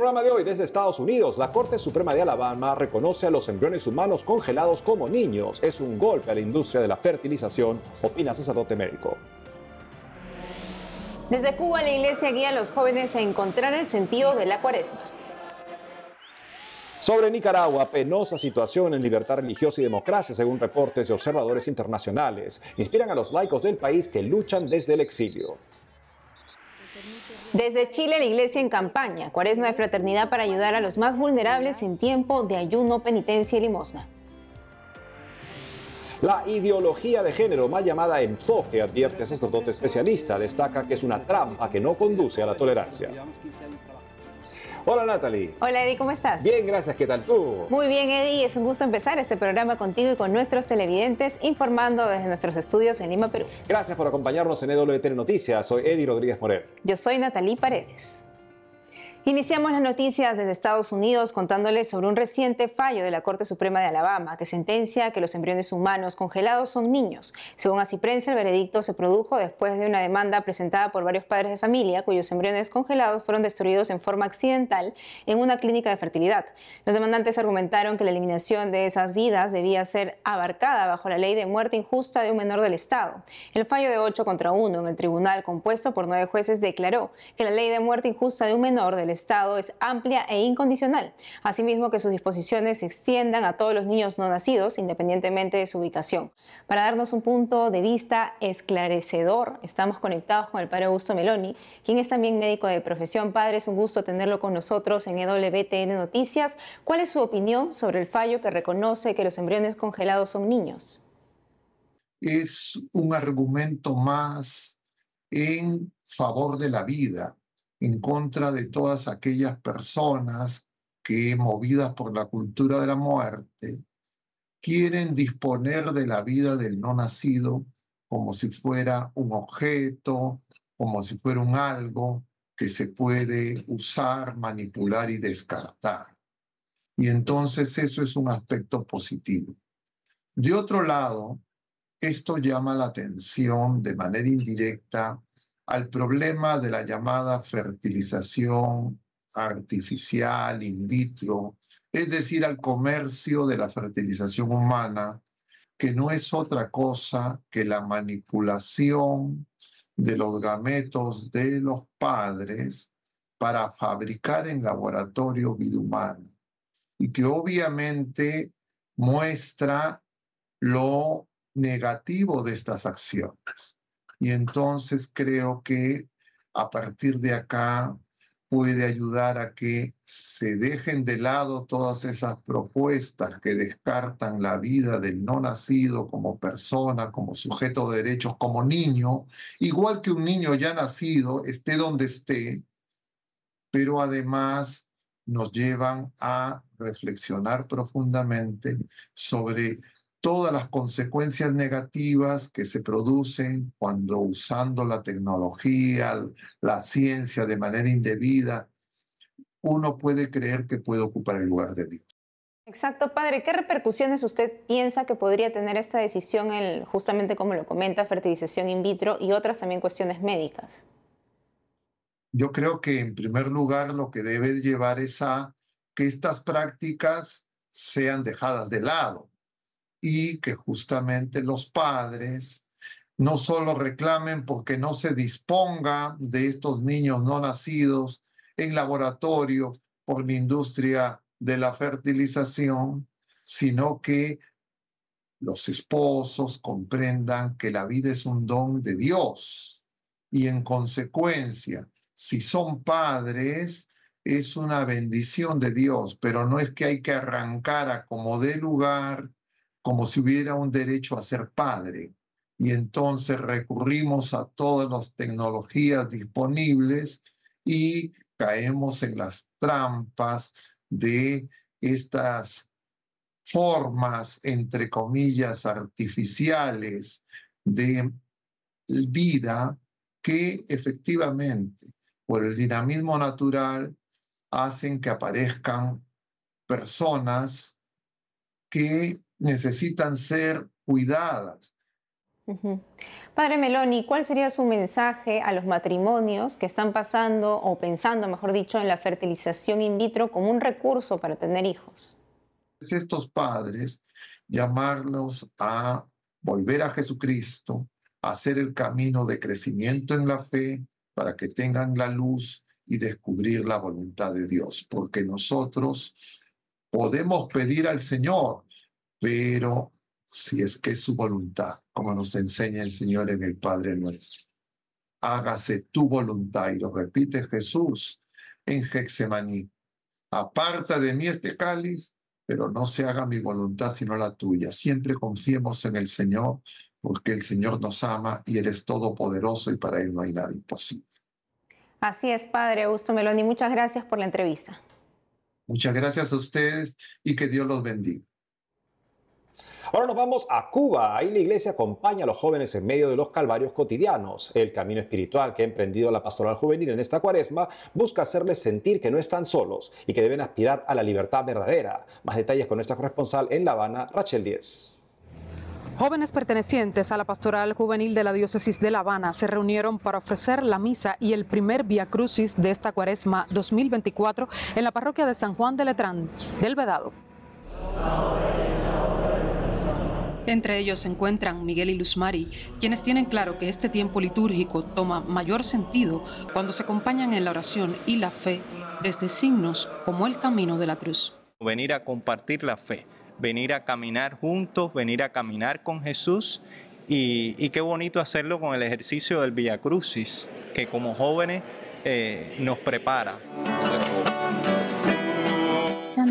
programa de hoy, desde Estados Unidos, la Corte Suprema de Alabama reconoce a los embriones humanos congelados como niños. Es un golpe a la industria de la fertilización, opina sacerdote médico. Desde Cuba, la iglesia guía a los jóvenes a encontrar el sentido de la cuaresma. Sobre Nicaragua, penosa situación en libertad religiosa y democracia, según reportes de observadores internacionales, inspiran a los laicos del país que luchan desde el exilio. Desde Chile, la iglesia en campaña, cuaresma de fraternidad para ayudar a los más vulnerables en tiempo de ayuno, penitencia y limosna. La ideología de género, mal llamada enfoque, advierte sacerdote especialista, destaca que es una trampa que no conduce a la tolerancia. Hola Natalie. Hola Eddie, ¿cómo estás? Bien, gracias. ¿Qué tal tú? Muy bien Eddie, es un gusto empezar este programa contigo y con nuestros televidentes informando desde nuestros estudios en Lima, Perú. Gracias por acompañarnos en EWTN Noticias. Soy Eddie Rodríguez Morel. Yo soy Natalie Paredes. Iniciamos las noticias desde Estados Unidos contándoles sobre un reciente fallo de la Corte Suprema de Alabama que sentencia que los embriones humanos congelados son niños. Según así prensa, el veredicto se produjo después de una demanda presentada por varios padres de familia cuyos embriones congelados fueron destruidos en forma accidental en una clínica de fertilidad. Los demandantes argumentaron que la eliminación de esas vidas debía ser abarcada bajo la ley de muerte injusta de un menor del Estado. El fallo de 8 contra 1 en el tribunal compuesto por nueve jueces declaró que la ley de muerte injusta de un menor del Estado es amplia e incondicional. Asimismo, que sus disposiciones se extiendan a todos los niños no nacidos, independientemente de su ubicación. Para darnos un punto de vista esclarecedor, estamos conectados con el padre Augusto Meloni, quien es también médico de profesión. Padre, es un gusto tenerlo con nosotros en EWTN Noticias. ¿Cuál es su opinión sobre el fallo que reconoce que los embriones congelados son niños? Es un argumento más en favor de la vida en contra de todas aquellas personas que, movidas por la cultura de la muerte, quieren disponer de la vida del no nacido como si fuera un objeto, como si fuera un algo que se puede usar, manipular y descartar. Y entonces eso es un aspecto positivo. De otro lado, esto llama la atención de manera indirecta al problema de la llamada fertilización artificial in vitro, es decir, al comercio de la fertilización humana, que no es otra cosa que la manipulación de los gametos de los padres para fabricar en laboratorio vida humana y que obviamente muestra lo negativo de estas acciones. Y entonces creo que a partir de acá puede ayudar a que se dejen de lado todas esas propuestas que descartan la vida del no nacido como persona, como sujeto de derechos, como niño, igual que un niño ya nacido, esté donde esté, pero además nos llevan a reflexionar profundamente sobre todas las consecuencias negativas que se producen cuando usando la tecnología, la ciencia de manera indebida, uno puede creer que puede ocupar el lugar de Dios. Exacto, padre. ¿Qué repercusiones usted piensa que podría tener esta decisión, en, justamente como lo comenta, fertilización in vitro y otras también cuestiones médicas? Yo creo que en primer lugar lo que debe llevar es a que estas prácticas sean dejadas de lado y que justamente los padres no solo reclamen porque no se disponga de estos niños no nacidos en laboratorio por la industria de la fertilización, sino que los esposos comprendan que la vida es un don de Dios. Y en consecuencia, si son padres, es una bendición de Dios, pero no es que hay que arrancar a como de lugar como si hubiera un derecho a ser padre. Y entonces recurrimos a todas las tecnologías disponibles y caemos en las trampas de estas formas, entre comillas, artificiales de vida que efectivamente, por el dinamismo natural, hacen que aparezcan personas que necesitan ser cuidadas. Padre Meloni, ¿cuál sería su mensaje a los matrimonios que están pasando o pensando, mejor dicho, en la fertilización in vitro como un recurso para tener hijos? Estos padres, llamarlos a volver a Jesucristo, a hacer el camino de crecimiento en la fe para que tengan la luz y descubrir la voluntad de Dios, porque nosotros podemos pedir al Señor, pero si es que es su voluntad, como nos enseña el Señor en el Padre nuestro. Hágase tu voluntad, y lo repite Jesús en Hexemaní. Aparta de mí este cáliz, pero no se haga mi voluntad sino la tuya. Siempre confiemos en el Señor, porque el Señor nos ama y Él es todopoderoso y para Él no hay nada imposible. Así es, Padre Augusto Meloni. Muchas gracias por la entrevista. Muchas gracias a ustedes y que Dios los bendiga. Ahora nos vamos a Cuba. Ahí la iglesia acompaña a los jóvenes en medio de los calvarios cotidianos. El camino espiritual que ha emprendido la pastoral juvenil en esta cuaresma busca hacerles sentir que no están solos y que deben aspirar a la libertad verdadera. Más detalles con nuestra corresponsal en La Habana, Rachel Díez. Jóvenes pertenecientes a la pastoral juvenil de la diócesis de La Habana se reunieron para ofrecer la misa y el primer Via Crucis de esta cuaresma 2024 en la parroquia de San Juan de Letrán, del Vedado. Entre ellos se encuentran Miguel y Luz Mari, quienes tienen claro que este tiempo litúrgico toma mayor sentido cuando se acompañan en la oración y la fe desde signos como el camino de la cruz. Venir a compartir la fe, venir a caminar juntos, venir a caminar con Jesús y, qué bonito hacerlo con el ejercicio del Via Crucis, que como jóvenes eh, nos prepara.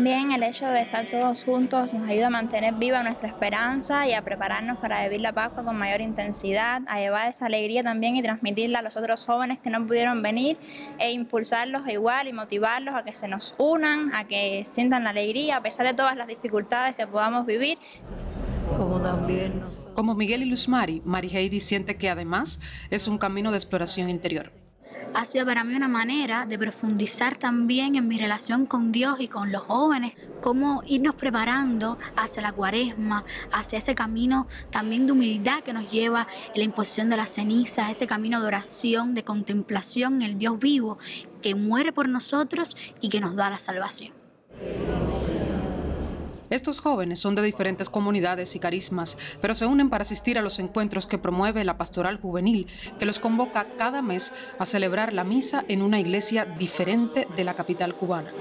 También el hecho de estar todos juntos nos ayuda a mantener viva nuestra esperanza y a prepararnos para vivir la Pascua con mayor intensidad, a llevar esa alegría también y transmitirla a los otros jóvenes que no pudieron venir e impulsarlos igual y motivarlos a que se nos unan, a que sientan la alegría a pesar de todas las dificultades que podamos vivir. Como también Como Miguel y Luz Mari, Mari Heidi siente que además es un camino de exploración interior ha sido para mí una manera de profundizar también en mi relación con Dios y con los jóvenes, cómo irnos preparando hacia la cuaresma, hacia ese camino también de humildad que nos lleva la imposición de la ceniza, ese camino de oración, de contemplación en el Dios vivo que muere por nosotros y que nos da la salvación. Estos jóvenes son de diferentes comunidades y carismas, pero se unen para asistir a los encuentros que promueve la Pastoral Juvenil, que los convoca cada mes a celebrar la misa en una iglesia diferente de la capital cubana.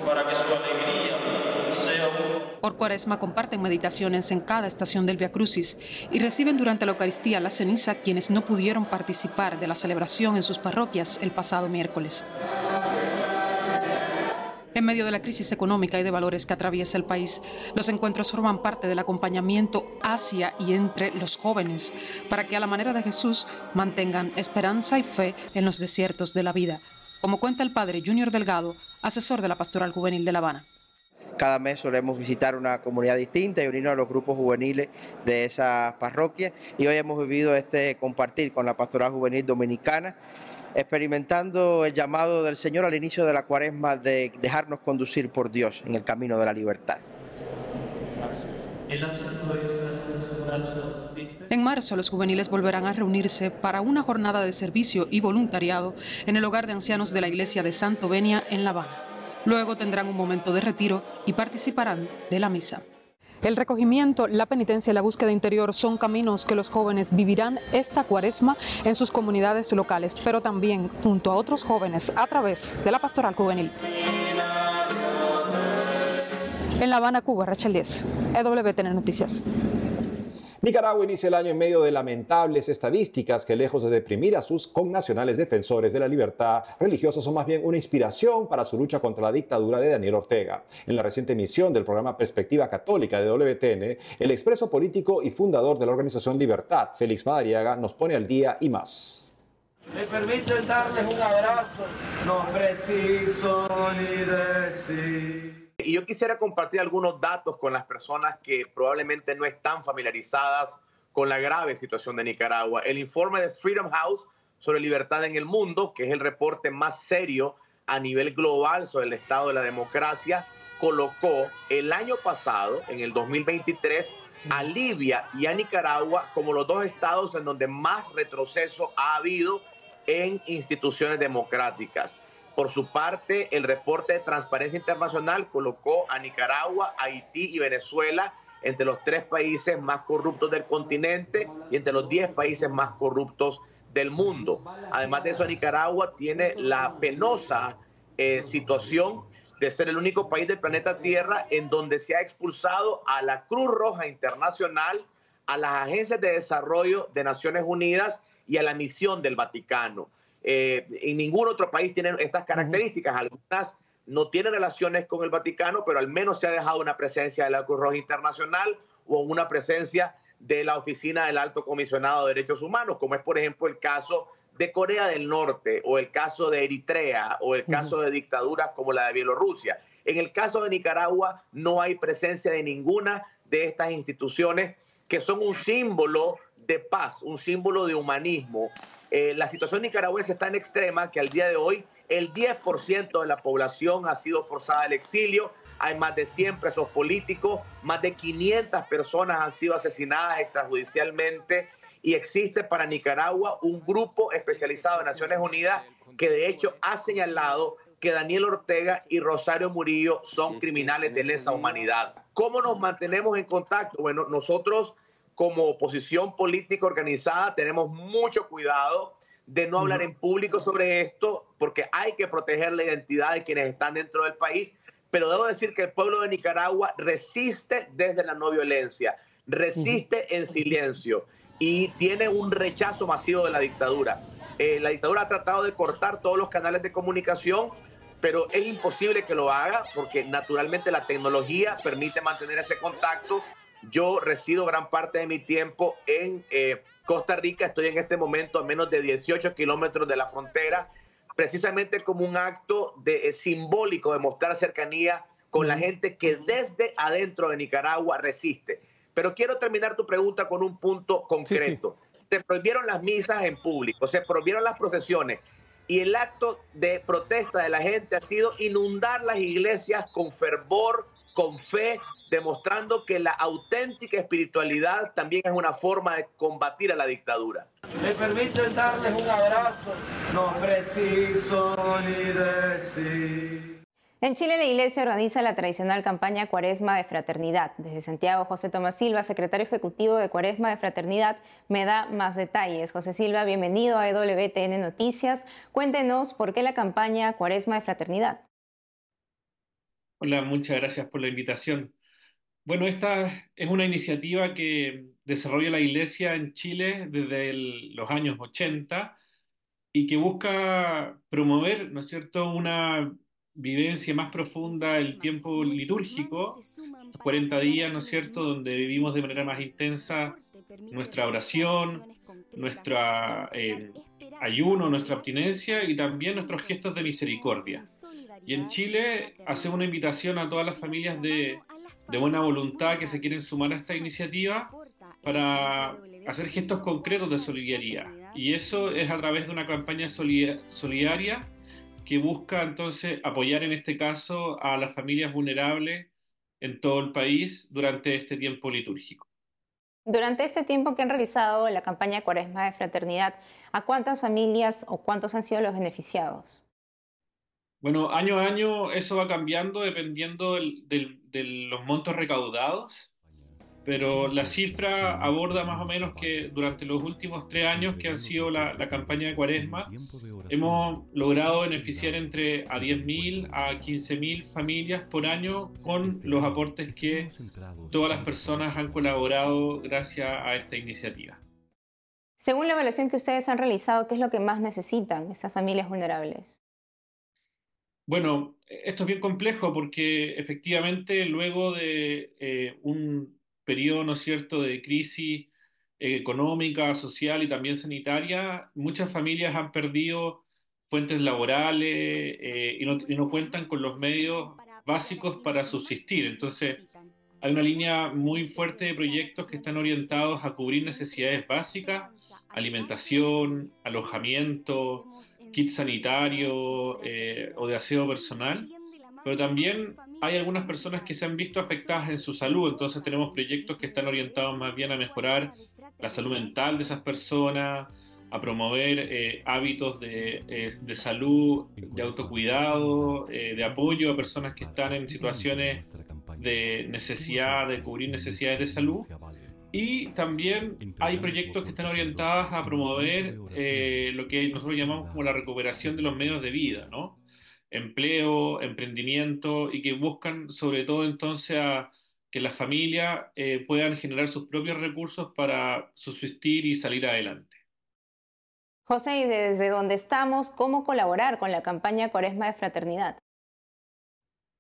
Por cuaresma comparten meditaciones en cada estación del Via Crucis y reciben durante la Eucaristía la ceniza quienes no pudieron participar de la celebración en sus parroquias el pasado miércoles. En medio de la crisis económica y de valores que atraviesa el país, los encuentros forman parte del acompañamiento hacia y entre los jóvenes para que a la manera de Jesús mantengan esperanza y fe en los desiertos de la vida, como cuenta el padre Junior Delgado, asesor de la Pastoral Juvenil de La Habana. Cada mes solemos visitar una comunidad distinta y unirnos a los grupos juveniles de esa parroquia y hoy hemos vivido este compartir con la Pastoral Juvenil Dominicana experimentando el llamado del Señor al inicio de la cuaresma de dejarnos conducir por Dios en el camino de la libertad. En marzo, los juveniles volverán a reunirse para una jornada de servicio y voluntariado en el hogar de ancianos de la iglesia de Santo Benia en La Habana. Luego tendrán un momento de retiro y participarán de la misa. El recogimiento, la penitencia y la búsqueda interior son caminos que los jóvenes vivirán esta cuaresma en sus comunidades locales, pero también junto a otros jóvenes a través de la pastoral juvenil. En La Habana, Cuba, Rachel 10, EWTN Noticias. Nicaragua inicia el año en medio de lamentables estadísticas que lejos de deprimir a sus connacionales defensores de la libertad religiosa son más bien una inspiración para su lucha contra la dictadura de Daniel Ortega. En la reciente emisión del programa Perspectiva Católica de WTN, el expreso político y fundador de la organización Libertad, Félix Madariaga, nos pone al día y más. Me permiten darles un abrazo, no preciso ni decir. Y yo quisiera compartir algunos datos con las personas que probablemente no están familiarizadas con la grave situación de Nicaragua. El informe de Freedom House sobre libertad en el mundo, que es el reporte más serio a nivel global sobre el estado de la democracia, colocó el año pasado, en el 2023, a Libia y a Nicaragua como los dos estados en donde más retroceso ha habido en instituciones democráticas. Por su parte, el reporte de Transparencia Internacional colocó a Nicaragua, Haití y Venezuela entre los tres países más corruptos del continente y entre los diez países más corruptos del mundo. Además de eso, Nicaragua tiene la penosa eh, situación de ser el único país del planeta Tierra en donde se ha expulsado a la Cruz Roja Internacional, a las agencias de desarrollo de Naciones Unidas y a la misión del Vaticano. Eh, en ningún otro país tienen estas características. Algunas no tienen relaciones con el Vaticano, pero al menos se ha dejado una presencia de la Cruz Roja Internacional o una presencia de la Oficina del Alto Comisionado de Derechos Humanos, como es por ejemplo el caso de Corea del Norte o el caso de Eritrea o el caso de dictaduras como la de Bielorrusia. En el caso de Nicaragua no hay presencia de ninguna de estas instituciones que son un símbolo de paz, un símbolo de humanismo. Eh, la situación nicaragüense está en extrema que al día de hoy el 10% de la población ha sido forzada al exilio, hay más de 100 presos políticos, más de 500 personas han sido asesinadas extrajudicialmente y existe para Nicaragua un grupo especializado de Naciones Unidas que de hecho ha señalado que Daniel Ortega y Rosario Murillo son criminales de lesa humanidad. ¿Cómo nos mantenemos en contacto? Bueno, nosotros como oposición política organizada tenemos mucho cuidado de no hablar en público sobre esto porque hay que proteger la identidad de quienes están dentro del país, pero debo decir que el pueblo de Nicaragua resiste desde la no violencia, resiste en silencio y tiene un rechazo masivo de la dictadura. Eh, la dictadura ha tratado de cortar todos los canales de comunicación, pero es imposible que lo haga porque naturalmente la tecnología permite mantener ese contacto. Yo resido gran parte de mi tiempo en eh, Costa Rica, estoy en este momento a menos de 18 kilómetros de la frontera, precisamente como un acto de, eh, simbólico de mostrar cercanía con la gente que desde adentro de Nicaragua resiste. Pero quiero terminar tu pregunta con un punto concreto. Se prohibieron las misas en público, se prohibieron las procesiones y el acto de protesta de la gente ha sido inundar las iglesias con fervor, con fe, demostrando que la auténtica espiritualidad también es una forma de combatir a la dictadura. Me permiten darles un abrazo, no preciso ni decir. En Chile la iglesia organiza la tradicional campaña Cuaresma de Fraternidad. Desde Santiago, José Tomás Silva, secretario ejecutivo de Cuaresma de Fraternidad, me da más detalles. José Silva, bienvenido a EWTN Noticias. Cuéntenos por qué la campaña Cuaresma de Fraternidad. Hola, muchas gracias por la invitación. Bueno, esta es una iniciativa que desarrolla la Iglesia en Chile desde los años 80 y que busca promover, ¿no es cierto?, una vivencia más profunda el tiempo litúrgico, 40 días, ¿no es cierto?, donde vivimos de manera más intensa nuestra oración, nuestro eh, ayuno, nuestra abstinencia y también nuestros gestos de misericordia. Y en Chile hacemos una invitación a todas las familias de, buena voluntad que se quieren sumar a esta iniciativa para hacer gestos concretos de solidaridad. Y eso es a través de una campaña solidaria que busca entonces apoyar en este caso a las familias vulnerables en todo el país durante este tiempo litúrgico. Durante este tiempo que han realizado la campaña Cuaresma de Fraternidad, ¿a cuántas familias o cuántos han sido los beneficiados? Bueno, año a año eso va cambiando dependiendo de los montos recaudados pero la cifra aborda más o menos que durante los últimos tres años que ha sido la, campaña de Cuaresma, hemos logrado beneficiar entre a 10.000 a 15.000 familias por año con los aportes que todas las personas han colaborado gracias a esta iniciativa. Según la evaluación que ustedes han realizado, ¿qué es lo que más necesitan esas familias vulnerables? Bueno, esto es bien complejo porque efectivamente luego de eh, un periodo, ¿no cierto?, de crisis económica, social y también sanitaria, muchas familias han perdido fuentes laborales eh, y, no, y, no, cuentan con los medios básicos para subsistir. Entonces, hay una línea muy fuerte de proyectos que están orientados a cubrir necesidades básicas, alimentación, alojamiento, kit sanitario eh, o de aseo personal pero también hay algunas personas que se han visto afectadas en su salud, entonces tenemos proyectos que están orientados más bien a mejorar la salud mental de esas personas, a promover eh, hábitos de, eh, de, salud, de autocuidado, eh, de apoyo a personas que están en situaciones de necesidad, de cubrir necesidades de salud. Y también hay proyectos que están orientados a promover lo que nosotros llamamos como la recuperación de los medios de vida, ¿no? Empleo, emprendimiento y que buscan sobre todo entonces a que las familias puedan generar sus propios recursos para subsistir y salir adelante. José, y desde donde estamos, ¿cómo colaborar con la campaña Cuaresma de Fraternidad?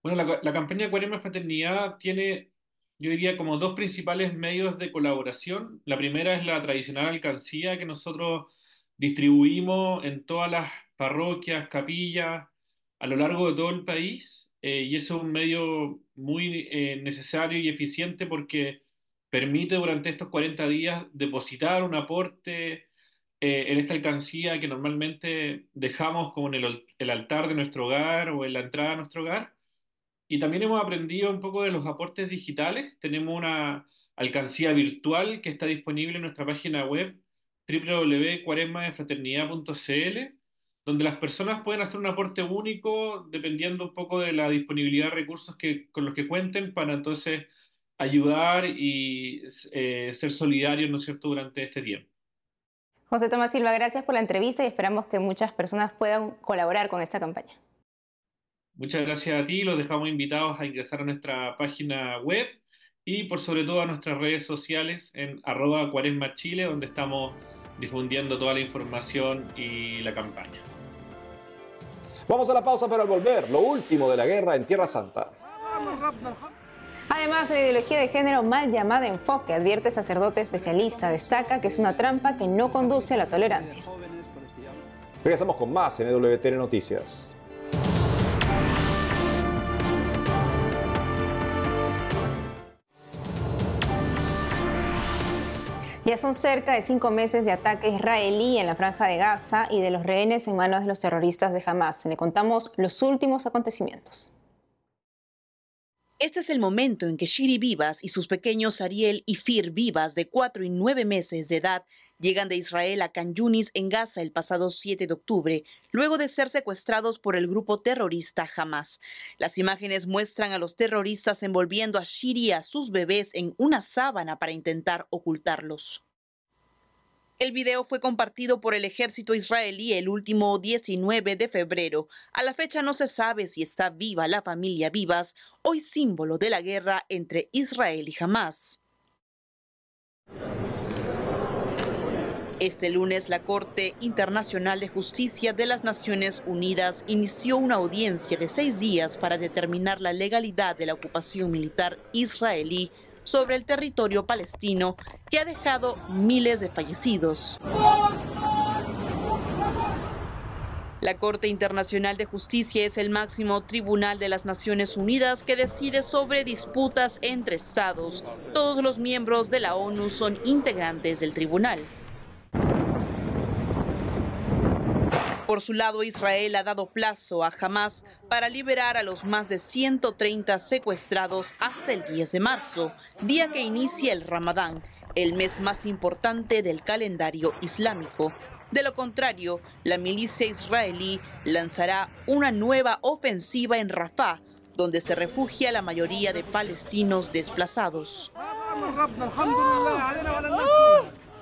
Bueno, la, campaña Cuaresma de Fraternidad tiene, yo diría, como dos principales medios de colaboración. La primera es la tradicional alcancía que nosotros distribuimos en todas las parroquias, capillas, a lo largo de todo el país. Eh, y eso es un medio muy eh, necesario y eficiente porque permite durante estos 40 días depositar un aporte eh, en esta alcancía que normalmente dejamos como en el, altar de nuestro hogar o en la entrada de nuestro hogar. Y también hemos aprendido un poco de los aportes digitales. Tenemos una alcancía virtual que está disponible en nuestra página web www.cuaresmadefraternidad.cl, donde las personas pueden hacer un aporte único dependiendo un poco de la disponibilidad de recursos que, con los que cuenten para entonces ayudar y eh, ser solidarios, ¿no es cierto?, durante este tiempo. José Tomás Silva, gracias por la entrevista y esperamos que muchas personas puedan colaborar con esta campaña. Muchas gracias a ti, los dejamos invitados a ingresar a nuestra página web y por sobre todo a nuestras redes sociales en arroba cuaresma chile, donde estamos difundiendo toda la información y la campaña. Vamos a la pausa para volver, lo último de la guerra en Tierra Santa. Además, la ideología de género mal llamada enfoque, advierte sacerdote especialista, destaca que es una trampa que no conduce a la tolerancia. Regresamos con más en EWTN Noticias. Ya son cerca de cinco meses de ataque israelí en la franja de Gaza y de los rehenes en manos de los terroristas de Hamas. Le contamos los últimos acontecimientos. Este es el momento en que Shiri Vivas y sus pequeños Ariel y Fir Vivas, de 4 y 9 meses de edad, llegan de Israel a Can Yunis, en Gaza, el pasado 7 de octubre, luego de ser secuestrados por el grupo terrorista Hamas. Las imágenes muestran a los terroristas envolviendo a Shiri y a sus bebés en una sábana para intentar ocultarlos. El video fue compartido por el ejército israelí el último 19 de febrero. A la fecha no se sabe si está viva la familia Vivas, hoy símbolo de la guerra entre Israel y Hamas. Este lunes la Corte Internacional de Justicia de las Naciones Unidas inició una audiencia de seis días para determinar la legalidad de la ocupación militar israelí sobre el territorio palestino que ha dejado miles de fallecidos. La Corte Internacional de Justicia es el máximo tribunal de las Naciones Unidas que decide sobre disputas entre estados. Todos los miembros de la ONU son integrantes del tribunal. Por su lado, Israel ha dado plazo a Hamas para liberar a los más de 130 secuestrados hasta el 10 de marzo, día que inicia el Ramadán, el mes más importante del calendario islámico. De lo contrario, la milicia israelí lanzará una nueva ofensiva en Rafah, donde se refugia la mayoría de palestinos desplazados.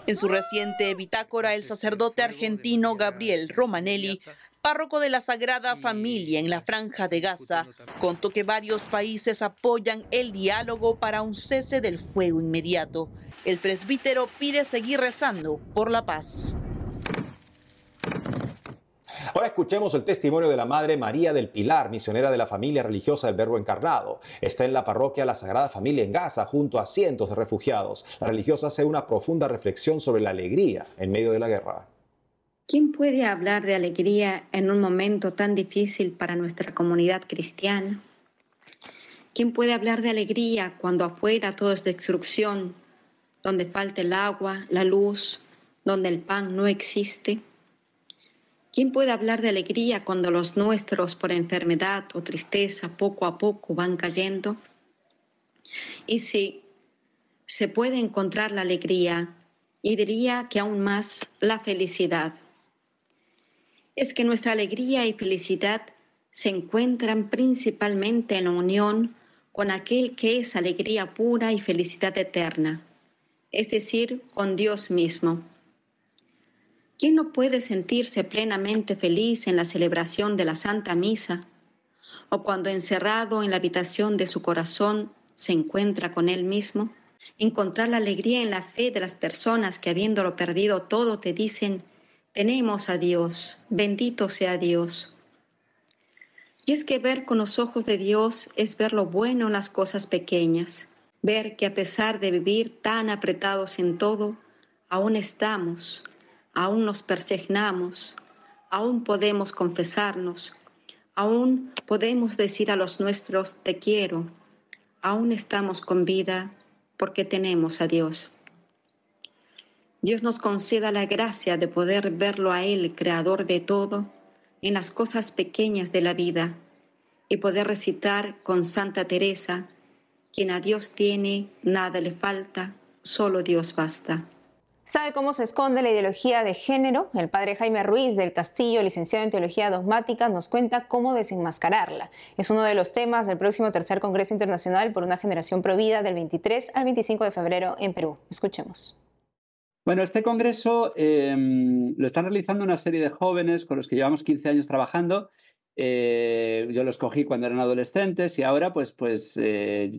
En su reciente bitácora, el sacerdote argentino Gabriel Romanelli, párroco de la Sagrada Familia en la Franja de Gaza, contó que varios países apoyan el diálogo para un cese del fuego inmediato. El presbítero pide seguir rezando por la paz. Ahora escuchemos el testimonio de la Madre María del Pilar, misionera de la familia religiosa del Verbo Encarnado. Está en la parroquia La Sagrada Familia en Gaza junto a cientos de refugiados. La religiosa hace una profunda reflexión sobre la alegría en medio de la guerra. ¿Quién puede hablar de alegría en un momento tan difícil para nuestra comunidad cristiana? ¿Quién puede hablar de alegría cuando afuera todo es destrucción, donde falta el agua, la luz, donde el pan no existe? ¿Quién puede hablar de alegría cuando los nuestros por enfermedad o tristeza poco a poco van cayendo? Y si se puede encontrar la alegría, y diría que aún más la felicidad. Es que nuestra alegría y felicidad se encuentran principalmente en la unión con aquel que es alegría pura y felicidad eterna, es decir, con Dios mismo. ¿Quién no puede sentirse plenamente feliz en la celebración de la Santa Misa o cuando encerrado en la habitación de su corazón se encuentra con Él mismo? Encontrar la alegría en la fe de las personas que habiéndolo perdido todo te dicen, tenemos a Dios, bendito sea Dios. Y es que ver con los ojos de Dios es ver lo bueno en las cosas pequeñas, ver que a pesar de vivir tan apretados en todo, aún estamos, aún nos persignamos, aún podemos confesarnos, aún podemos decir a los nuestros, te quiero, aún estamos con vida porque tenemos a Dios. Dios nos conceda la gracia de poder verlo a Él, creador de todo, en las cosas pequeñas de la vida y poder recitar con Santa Teresa, quien a Dios tiene, nada le falta, solo Dios basta. ¿Sabe cómo se esconde la ideología de género? El padre Jaime Ruiz del Castillo, licenciado en Teología Dogmática, nos cuenta cómo desenmascararla. Es uno de los temas del próximo Tercer Congreso Internacional por una Generación Provida del 23 al 25 de febrero en Perú. Escuchemos. Bueno, este congreso em, lo están realizando una serie de jóvenes con los que llevamos 15 años trabajando. Eh, yo los cogí cuando eran adolescentes y ahora pues, pues eh,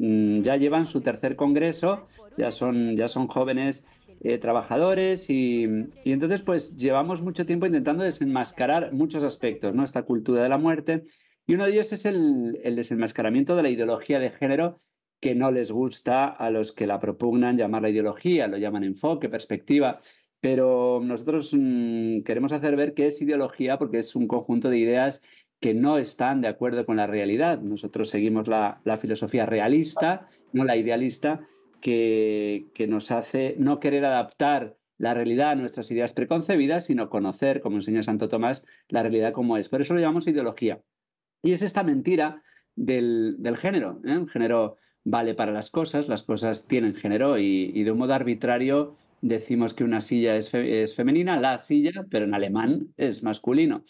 ya llevan su tercer congreso, ya son, ya son jóvenes eh, trabajadores y, entonces pues llevamos mucho tiempo intentando desenmascarar muchos aspectos, ¿no? Esta cultura de la muerte y uno de ellos es el, desenmascaramiento de la ideología de género que no les gusta a los que la propugnan llamar la ideología, lo llaman enfoque, perspectiva, pero nosotros mm, queremos hacer ver que es ideología porque es un conjunto de ideas que no están de acuerdo con la realidad. Nosotros seguimos la, filosofía realista, no la idealista, que, nos hace no querer adaptar la realidad a nuestras ideas preconcebidas, sino conocer, como enseña Santo Tomás, la realidad como es. Por eso lo llamamos ideología. Y es esta mentira del, del género. ¿eh? El género vale para las cosas, las cosas tienen género y, de un modo arbitrario decimos que una silla es, femenina, la silla, pero en alemán es masculino.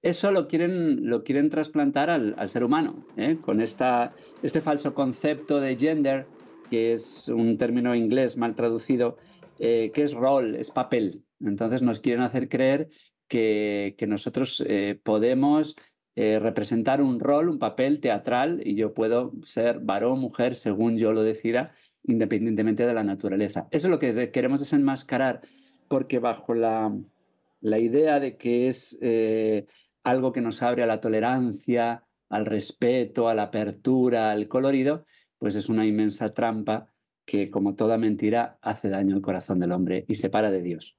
Eso lo quieren, lo quieren trasplantar al, ser humano, ¿eh? con esta, este falso concepto de gender, que es un término inglés mal traducido, eh, que es rol, es papel. Entonces nos quieren hacer creer que, que nosotros eh, podemos eh, representar un rol, un papel teatral, y yo puedo ser varón, mujer, según yo lo decida, independientemente de la naturaleza. Eso es lo que queremos desenmascarar, porque bajo la, la idea de que es algo que nos abre a la tolerancia, al respeto, a la apertura, al colorido, pues es una inmensa trampa que, como toda mentira, hace daño al corazón del hombre y separa de Dios.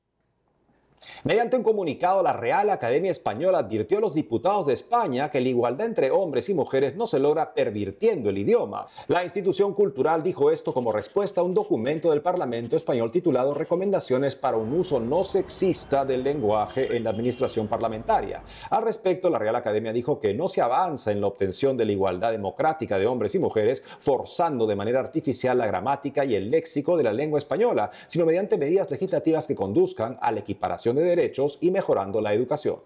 Mediante un comunicado, la Real Academia Española advirtió a los diputados de España que la igualdad entre hombres y mujeres no se logra pervirtiendo el idioma. La institución cultural dijo esto como respuesta a un documento del Parlamento español titulado Recomendaciones para un uso no sexista del lenguaje en la administración parlamentaria. Al respecto, la Real Academia dijo que no se avanza en la obtención de la igualdad democrática de hombres y mujeres forzando de manera artificial la gramática y el léxico de la lengua española, sino mediante medidas legislativas que conduzcan a la equiparación de derechos y mejorando la educación.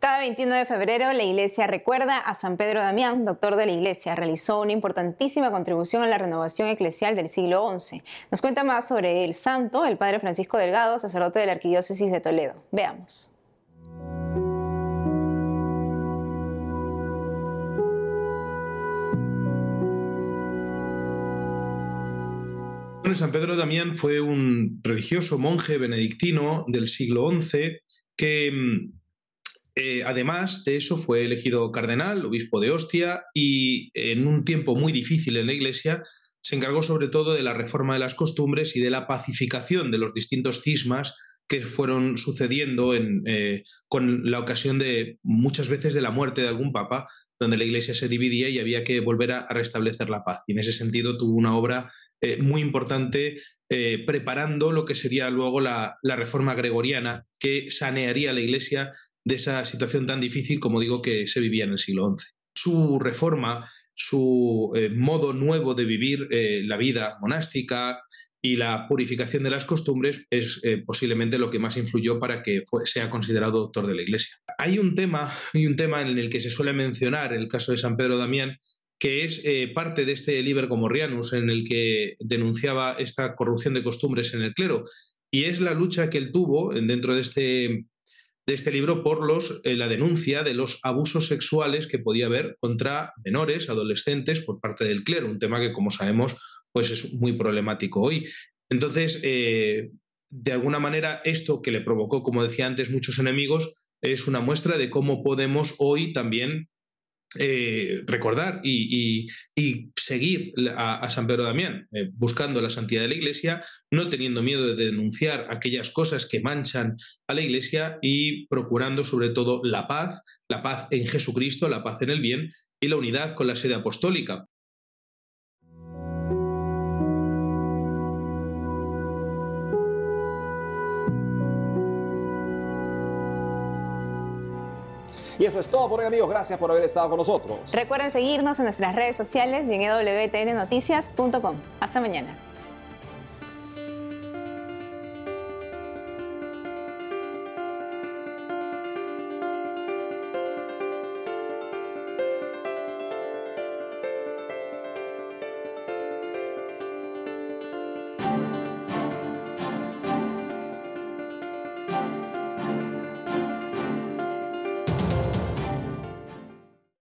Cada 21 de febrero la Iglesia recuerda a San Pedro Damián, doctor de la Iglesia. Realizó una importantísima contribución a la renovación eclesial del siglo XI. Nos cuenta más sobre el santo, el Padre Francisco Delgado, sacerdote de la Arquidiócesis de Toledo. Veamos. San Pedro Damián fue un religioso monje benedictino del siglo XI que mm, eh, además de eso fue elegido cardenal, obispo de Ostia y en un tiempo muy difícil en la Iglesia se encargó sobre todo de la reforma de las costumbres y de la pacificación de los distintos cismas que fueron sucediendo eh, con la ocasión de muchas veces de la muerte de algún papa, donde la Iglesia se dividía y había que volver a, restablecer la paz. Y en ese sentido tuvo una obra eh, muy importante eh, preparando lo que sería luego la, reforma gregoriana que sanearía la Iglesia de esa situación tan difícil, como digo, que se vivía en el siglo XI. Su reforma, su modo nuevo de vivir la vida monástica y la purificación de las costumbres es eh, posiblemente lo que más influyó para que sea considerado doctor de la Iglesia. Hay un tema, hay un tema en el que se suele mencionar el caso de San Pedro Damián, que es parte de este Liber Gomorrianus, en el que denunciaba esta corrupción de costumbres en el clero. Y es la lucha que él tuvo dentro de este de este libro por eh, la denuncia de los abusos sexuales que podía haber contra menores, adolescentes, por parte del clero, un tema que, como sabemos, pues es muy problemático hoy. Entonces, eh, de alguna manera, esto que le provocó, como decía antes, muchos enemigos, es una muestra de cómo podemos hoy también eh, recordar y, seguir a, San Pedro Damián, eh, buscando la santidad de la Iglesia, no teniendo miedo de denunciar aquellas cosas que manchan a la Iglesia y procurando sobre todo la paz, la paz en Jesucristo, la paz en el bien y la unidad con la sede apostólica. Y eso es todo por hoy, amigos. Gracias por haber estado con nosotros. Recuerden seguirnos en nuestras redes sociales y en wtnnoticias.com. Hasta mañana.